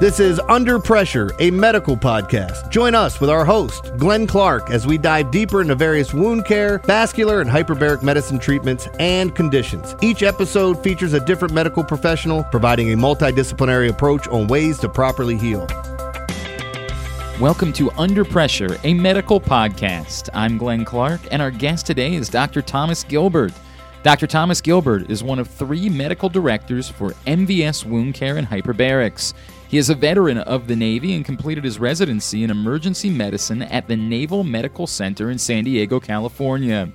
This is Under Pressure, a medical podcast. Join us with our host, Glenn Clark, as we dive deeper into various wound care, vascular, and hyperbaric medicine treatments and conditions. Each episode features a different medical professional providing a multidisciplinary approach on ways to properly heal. Welcome to Under Pressure, a medical podcast. I'm Glenn Clark, and our guest today is Dr. Thomas Gilbert. Dr. Thomas Gilbert is one of three medical directors for MVS Wound Care and Hyperbarics. He is a veteran of the Navy and completed his residency in emergency medicine at the Naval Medical Center in San Diego, California.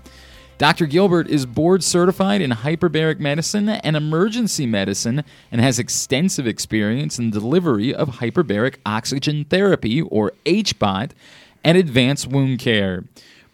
Dr. Gilbert is board certified in hyperbaric medicine and emergency medicine and has extensive experience in delivery of hyperbaric oxygen therapy, or HBOT, and advanced wound care.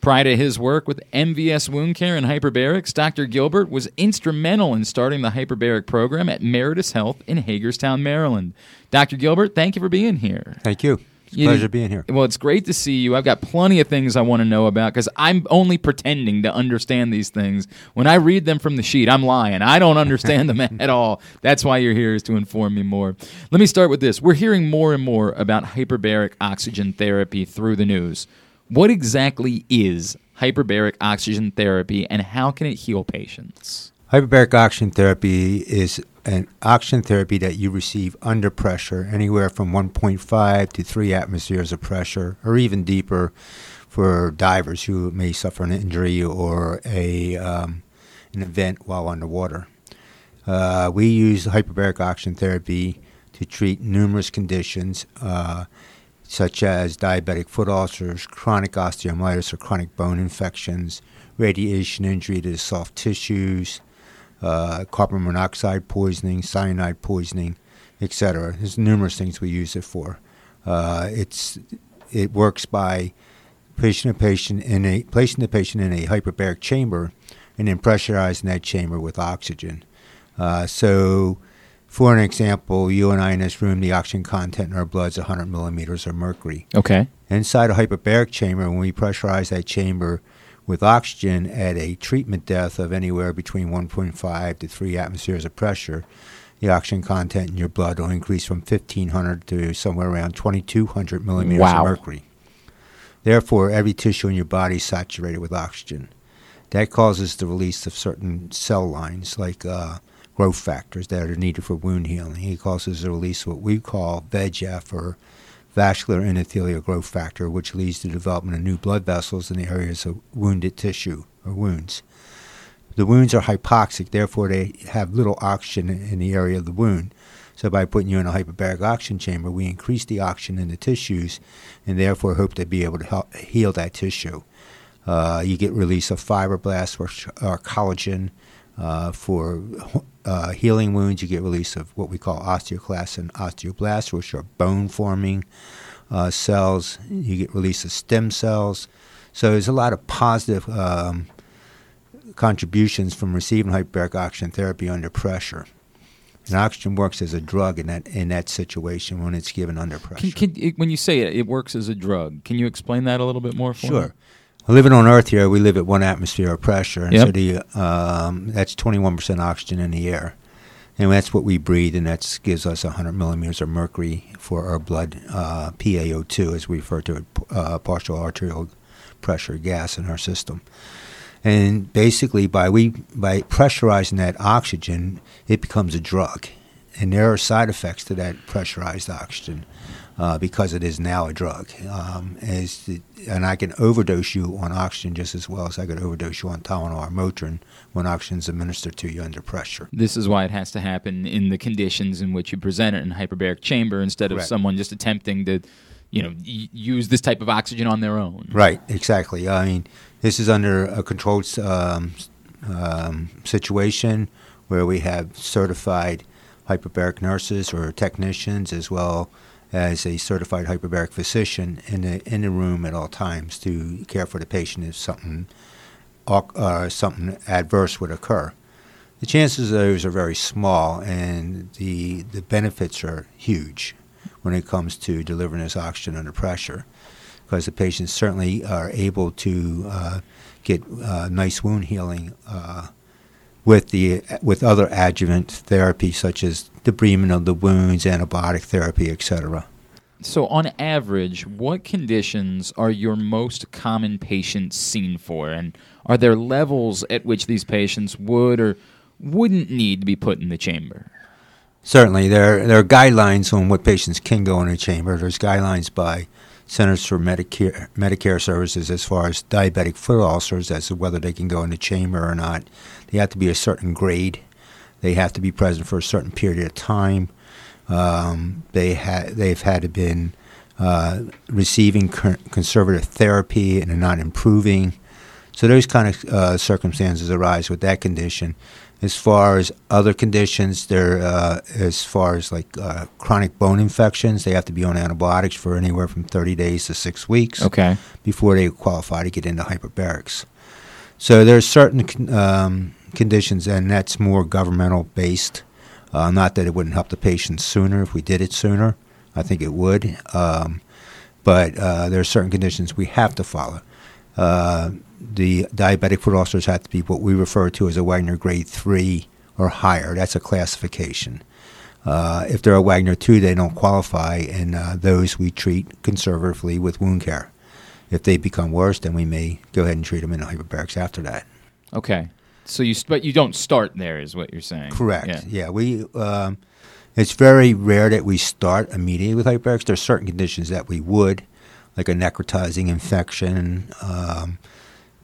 Prior to his work with MVS Wound Care and Hyperbarics, Dr. Gilbert was instrumental in starting the hyperbaric program at Meritus Health in Hagerstown, Maryland. Dr. Gilbert, thank you for being here. Thank you. You- pleasure being here. Well, it's great to see you. I've got plenty of things I want to know about because I'm only pretending to understand these things. When I read them from the sheet, I'm lying. I don't understand them at all. That's why you're here is to inform me more. Let me start with this. We're hearing more and more about hyperbaric oxygen therapy through the news. What exactly is hyperbaric oxygen therapy and how can it heal patients? Hyperbaric oxygen therapy is an oxygen therapy that you receive under pressure, anywhere from 1.5 to 3 atmospheres of pressure, or even deeper for divers who may suffer an injury or a, um, an event while underwater. Uh, we use hyperbaric oxygen therapy to treat numerous conditions. Uh, such as diabetic foot ulcers, chronic osteomyelitis or chronic bone infections, radiation injury to the soft tissues, uh, carbon monoxide poisoning, cyanide poisoning, etc. There's numerous things we use it for. Uh, it's it works by placing a patient in a placing the patient in a hyperbaric chamber and then pressurizing that chamber with oxygen. Uh, so for an example, you and I in this room, the oxygen content in our blood is 100 millimeters of mercury. Okay. Inside a hyperbaric chamber, when we pressurize that chamber with oxygen at a treatment depth of anywhere between 1.5 to 3 atmospheres of pressure, the oxygen content in your blood will increase from 1500 to somewhere around 2200 millimeters Wow. of mercury. Therefore, every tissue in your body is saturated with oxygen. That causes the release of certain cell lines, like uh, growth factors that are needed for wound healing. He causes the release of what we call VEGF, or vascular endothelial growth factor, which leads to development of new blood vessels in the areas of wounded tissue or wounds. The wounds are hypoxic, therefore they have little oxygen in the area of the wound. So by putting you in a hyperbaric oxygen chamber, we increase the oxygen in the tissues, and therefore hope to be able to help heal that tissue. Uh, you get release of fibroblasts or, or collagen. Uh, for uh, healing wounds, you get release of what we call osteoclasts and osteoblasts, which are bone forming uh, cells. You get release of stem cells. So there's a lot of positive um, contributions from receiving hyperbaric oxygen therapy under pressure. And oxygen works as a drug in that in that situation when it's given under pressure. Can, can, when you say it, it works as a drug, can you explain that a little bit more for me? Sure. Living on Earth here, we live at one atmosphere of pressure, and Yep. so the um, that's 21% oxygen in the air, and that's what we breathe, and that gives us 100 millimeters of mercury for our blood uh, PaO2, as we refer to it, uh, partial arterial pressure gas in our system. And basically, by we by pressurizing that oxygen, it becomes a drug, and there are side effects to that pressurized oxygen uh, because it is now a drug. Um, the, and I can overdose you on oxygen just as well as I could overdose you on Tylenol or Motrin when oxygen is administered to you under pressure. This is why it has to happen in the conditions in which you present it in a hyperbaric chamber instead of Correct. someone just attempting to, you know, y- use this type of oxygen on their own. Right, exactly. I mean, this is under a controlled um, um, situation where we have certified hyperbaric nurses or technicians as well as a certified hyperbaric physician in the in the room at all times to care for the patient if something uh, something adverse would occur. The chances of those are very small, and the the benefits are huge when it comes to delivering this oxygen under pressure because the patients certainly are able to uh, get uh, nice wound healing uh, with the with other adjuvant therapy such as debridement of the wounds, antibiotic therapy, etc. So, on average, what conditions are your most common patients seen for? And are there levels at which these patients would or wouldn't need to be put in the chamber? Certainly, there, there are guidelines on what patients can go in a chamber. There's guidelines by Centers for Medicare, Medicare Services as far as diabetic foot ulcers as to whether they can go in the chamber or not. They have to be a certain grade. They have to be present for a certain period of time. Um, they ha- they've had to been uh, receiving conservative therapy and are not improving. So those kind of uh, circumstances arise with that condition. As far as other conditions, there uh, as far as like uh, chronic bone infections, they have to be on antibiotics for anywhere from 30 days to six weeks Okay. before they qualify to get into hyperbarics. So there's certain um, conditions, and that's more governmental based. Uh, not that it wouldn't help the patient sooner if we did it sooner. I think it would. Um, but uh, there are certain conditions we have to follow. Uh, the diabetic foot ulcers have to be what we refer to as a Wagner grade 3 or higher. That's a classification. Uh, if they're a Wagner 2, they don't qualify, and uh, those we treat conservatively with wound care. If they become worse, then we may go ahead and treat them in hyperbarics after that. Okay. So you, but you don't start there, is what you're saying. Correct. Yeah. Yeah, we. Um, it's very rare that we start immediately with hyperbarics. There are certain conditions that we would, like a necrotizing infection, um,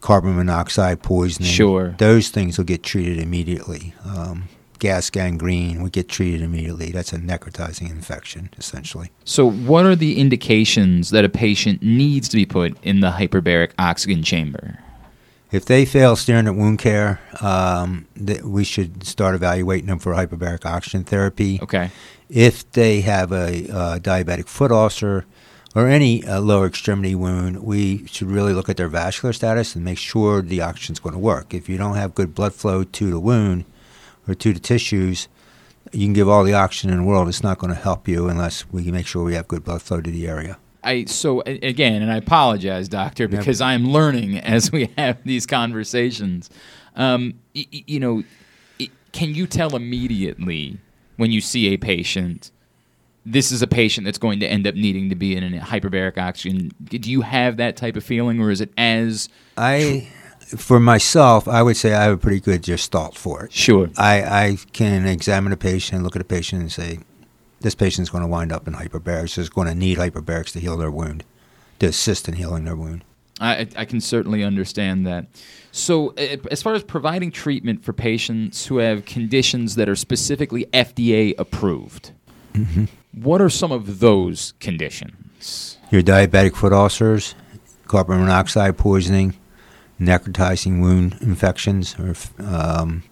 carbon monoxide poisoning. Sure. Those things will get treated immediately. Um, gas gangrene would get treated immediately. That's a necrotizing infection, essentially. So, what are the indications that a patient needs to be put in the hyperbaric oxygen chamber? If they fail standard wound care, um, th- we should start evaluating them for hyperbaric oxygen therapy. Okay. If they have a uh, diabetic foot ulcer or any uh, lower extremity wound, we should really look at their vascular status and make sure the oxygen's going to work. If you don't have good blood flow to the wound or to the tissues, you can give all the oxygen in the world. It's not going to help you unless we can make sure we have good blood flow to the area. I so again, and I apologize, doctor, because I'm learning as we have these conversations. Um, y- y- you know, i can you tell immediately when you see a patient? This is a patient that's going to end up needing to be in a hyperbaric oxygen. Do you have that type of feeling, or is it as I, for myself, I would say I have a pretty good gestalt for it. sure? I, I can examine a patient, look at a patient, and say, this patient's going to wind up in hyperbarics. Is going to need hyperbarics to heal their wound, to assist in healing their wound. I, I can certainly understand that. So, as far as providing treatment for patients who have conditions that are specifically FDA approved, what are some of those conditions? Your diabetic foot ulcers, carbon monoxide poisoning, necrotizing wound infections, or um,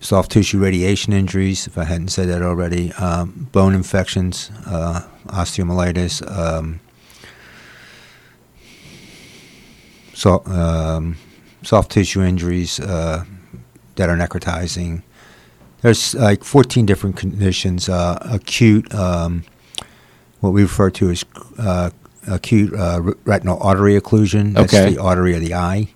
soft tissue radiation injuries, if I hadn't said that already, um, bone infections, uh, osteomyelitis, um, so, um, soft tissue injuries uh, that are necrotizing. There's like 14 different conditions. Uh, acute, um, what we refer to as uh, acute uh, retinal artery occlusion. That's Okay. the artery of the eye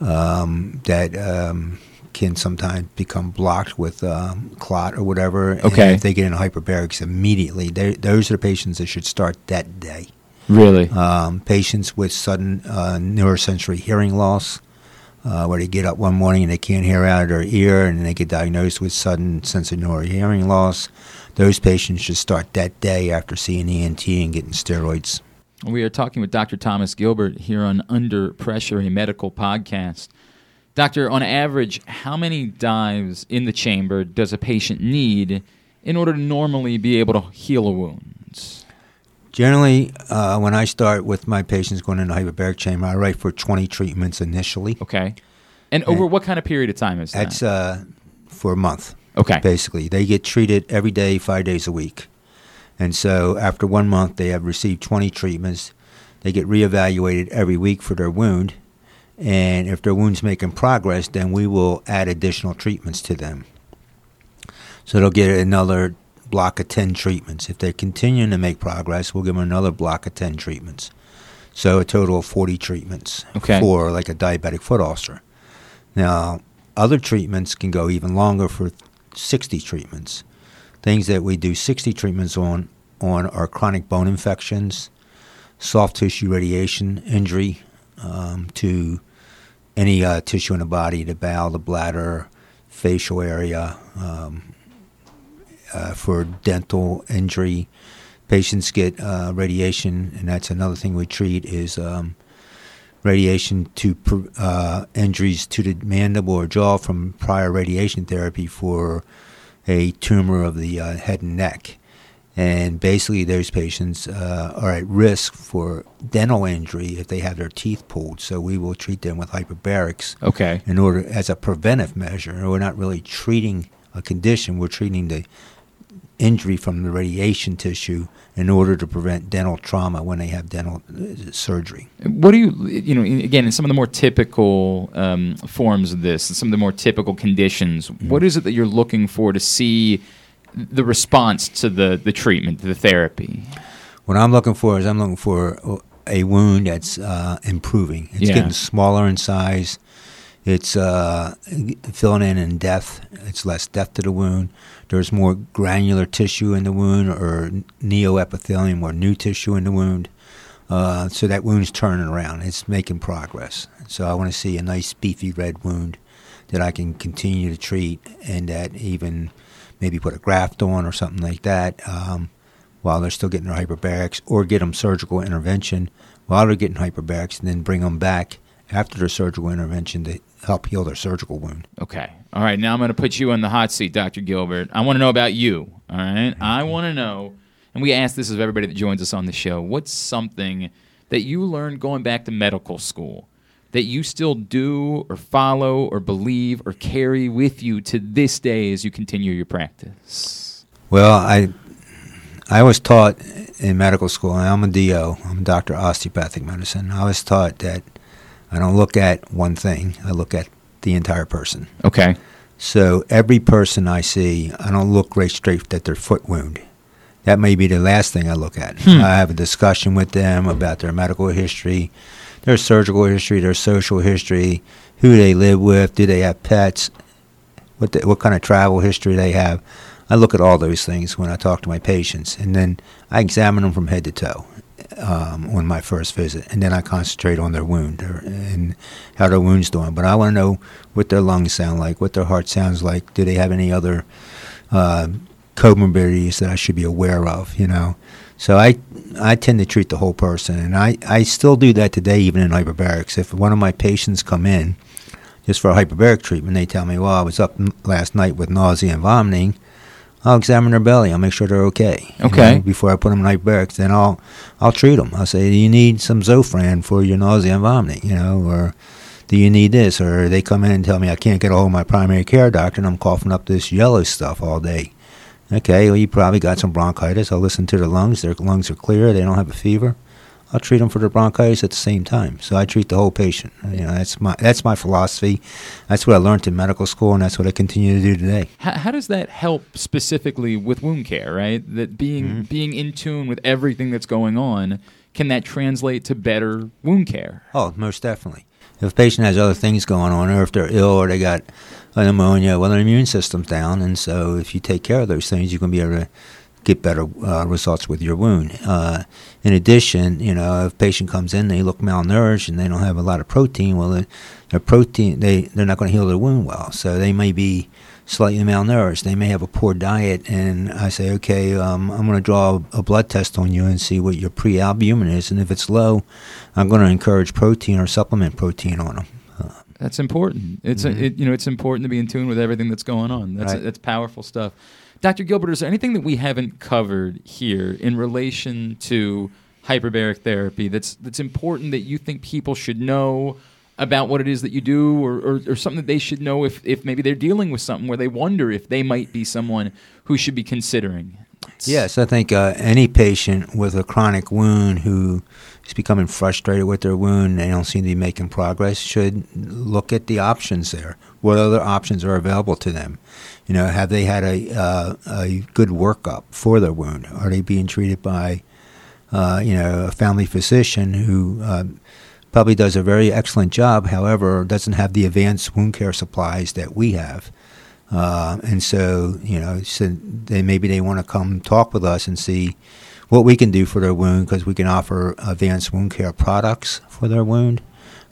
um, that um, can sometimes become blocked with um, clot or whatever. And Okay. if they get into hyperbarics immediately, those are the patients that should start that day. Really? Um, patients with sudden uh, neurosensory hearing loss, uh, where they get up one morning and they can't hear out of their ear, and they get diagnosed with sudden sensorineural hearing loss. Those patients should start that day after seeing ENT and getting steroids. We are talking with Dr. Thomas Gilbert here on Under Pressure, a medical podcast. Doctor, on average, how many dives in the chamber does a patient need in order to normally be able to heal a wound? Generally, uh, when I start with my patients going into hyperbaric chamber, I write for 20 treatments initially. Okay. And over what kind of period of time is that? That's uh, for a month. okay. basically. They get treated every day, five days a week. And so after one month, they have received 20 treatments. They get reevaluated every week for their wound. And if their wound's making progress, then we will add additional treatments to them. So they'll get another block of 10 treatments. If they're continuing to make progress, we'll give them another block of 10 treatments. So a total of 40 treatments Okay. for like a diabetic foot ulcer. Now, other treatments can go even longer for 60 treatments. Things that we do 60 treatments on on are chronic bone infections, soft tissue radiation injury um, to any uh, tissue in the body, the bowel, the bladder, facial area, um, uh, for dental injury. Patients get uh, radiation, and that's another thing we treat is um, radiation to uh, injuries to the mandible or jaw from prior radiation therapy for a tumor of the uh, head and neck. And basically, those patients uh, are at risk for dental injury if they have their teeth pulled. So we will treat them with hyperbarics. Okay. In order as a preventive measure, we're not really treating a condition; we're treating the injury from the radiation tissue in order to prevent dental trauma when they have dental uh, surgery. What do you, you know, again, in some of the more typical um, forms of this, some of the more typical conditions, mm-hmm. what is it that you're looking for to see the response to the, the treatment, to the therapy? What I'm looking for is I'm looking for a wound that's uh, improving. It's yeah. getting smaller in size. It's uh, filling in in depth. It's less depth to the wound. There's more granular tissue in the wound, or neoepithelium, or new tissue in the wound. Uh, so that wound's turning around. It's making progress. So I want to see a nice beefy red wound that I can continue to treat, and that even maybe put a graft on or something like that um, while they're still getting their hyperbarics, or get them surgical intervention while they're getting hyperbarics, and then bring them back after their surgical intervention to help heal their surgical wound. Okay. All right. Now I'm going to put you on the hot seat, Dr. Gilbert. I want to know about you. All right. Mm-hmm. I want to know, and we ask this of everybody that joins us on the show what's something that you learned going back to medical school that you still do or follow or believe or carry with you to this day as you continue your practice? Well, I I was taught in medical school, and I'm a DO, I'm a doctor of osteopathic medicine. I was taught that I don't look at one thing. I look at the entire person. Okay. So every person I see, I don't look right straight at their foot wound. That may be the last thing I look at. Hmm. I have a discussion with them about their medical history, their surgical history, their social history, who they live with, do they have pets, what the, what kind of travel history they have. I look at all those things when I talk to my patients, and then I examine them from head to toe um, on my first visit, and then I concentrate on their wound or, and how their wound's doing. But I want to know what their lungs sound like, what their heart sounds like. Do they have any other uh, comorbidities that I should be aware of? You know, so I I tend to treat the whole person, and I I still do that today, even in hyperbarics. If one of my patients come in just for a hyperbaric treatment, they tell me, "Well, I was up last night with nausea and vomiting." I'll examine their belly. I'll make sure they're okay. Okay. Know, before I put them in hyperbarics, then I'll I'll treat them. I'll say, do you need some Zofran for your nausea and vomiting? You know, or do you need this? Or they come in and tell me I can't get a hold of my primary care doctor and I'm coughing up this yellow stuff all day. Okay, well you probably got some bronchitis. I'll listen to their lungs. Their lungs are clear. They don't have a fever. I'll treat them for their bronchitis at the same time. So I treat the whole patient. You know, that's my that's my philosophy. That's what I learned in medical school, and that's what I continue to do today. How, how does that help specifically with wound care? Right, that being mm-hmm. being in tune with everything that's going on, can that translate to better wound care? Oh, most definitely. If a patient has other things going on, or if they're ill, or they got pneumonia, well, their immune system's down, and so if you take care of those things, you can be able to get better uh, results with your wound. Uh, in addition, you know, if a patient comes in, they look malnourished and they don't have a lot of protein, well, their protein they they're not going to heal their wound well. So they may be slightly malnourished. They may have a poor diet, and I say, okay, um, I'm going to draw a blood test on you and see what your pre-albumin is, and if it's low, I'm going to encourage protein or supplement protein on them. That's important. It's mm-hmm. a, it, you know it's important to be in tune with everything that's going on. That's right. that's powerful stuff. Dr. Gilbert, is there anything that we haven't covered here in relation to hyperbaric therapy that's that's important that you think people should know about what it is that you do or, or, or, something that they should know if, if maybe they're dealing with something where they wonder if they might be someone who should be considering yes i think uh, any patient with a chronic wound who is becoming frustrated with their wound and they don't seem to be making progress should look at the options there what other options are available to them you know, have they had a uh, a good workup for their wound? Are they being treated by, uh, you know, a family physician who uh, probably does a very excellent job. However, doesn't have the advanced wound care supplies that we have. Uh, and so, you know, so they maybe they want to come talk with us and see what we can do for their wound because we can offer advanced wound care products for their wound,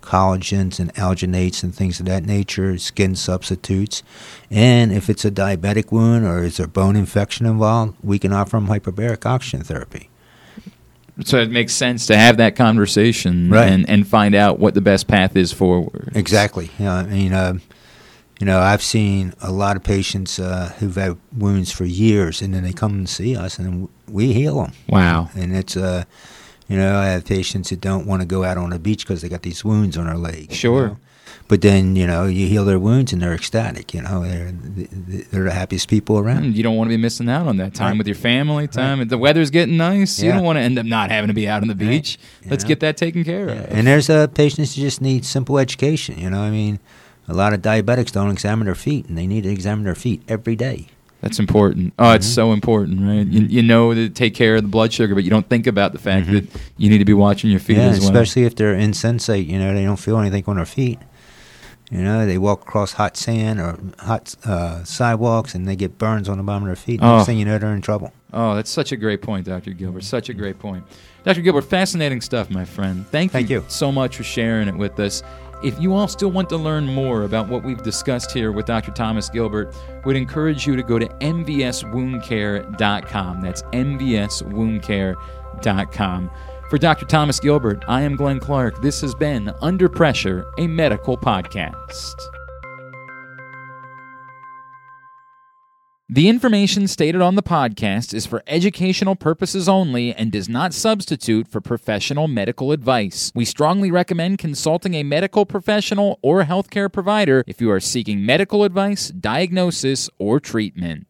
collagens and alginates and things of that nature, skin substitutes. And if it's a diabetic wound or is there bone infection involved, we can offer them hyperbaric oxygen therapy. So it makes sense to have that conversation Right. and, and find out what the best path is forward. Exactly. Yeah, I mean, uh, you know, I've seen a lot of patients uh, who've had wounds for years, and then they come and see us, and we heal them. Wow. And it's, uh, you know, I have patients who don't want to go out on the beach because they got these wounds on their legs. you Sure. know. But then, you know, you heal their wounds and they're ecstatic. You know, they're they're the happiest people around. You don't want to be missing out on that time Right. with your family, time. if The weather's getting nice. You don't want to end up not having to be out on the beach. You Let's know? get that taken care of. And there's uh, patients who just need simple education. You know, I mean, a lot of diabetics don't examine their feet, and they need to examine their feet every day. That's important. Oh, it's Mhm. so important, right? You, you know to take care of the blood sugar, but you don't think about the fact Mhm. that you need to be watching your feet yeah, as well. especially if they're insensate. You know, they don't feel anything on their feet. You know, they walk across hot sand or hot uh, sidewalks, and they get burns on the bottom of their feet. Oh. Next thing you know, they're in trouble. Oh, that's such a great point, Dr. Gilbert. Such a great point. Dr. Gilbert, fascinating stuff, my friend. Thank, Thank you. so much for sharing it with us. If you all still want to learn more about what we've discussed here with Dr. Thomas Gilbert, we'd encourage you to go to mvswoundcare.com. That's mvswoundcare.com. For Dr. Thomas Gilbert, I am Glenn Clark. This has been Under Pressure, a medical podcast. The information stated on the podcast is for educational purposes only and does not substitute for professional medical advice. We strongly recommend consulting a medical professional or healthcare provider if you are seeking medical advice, diagnosis, or treatment.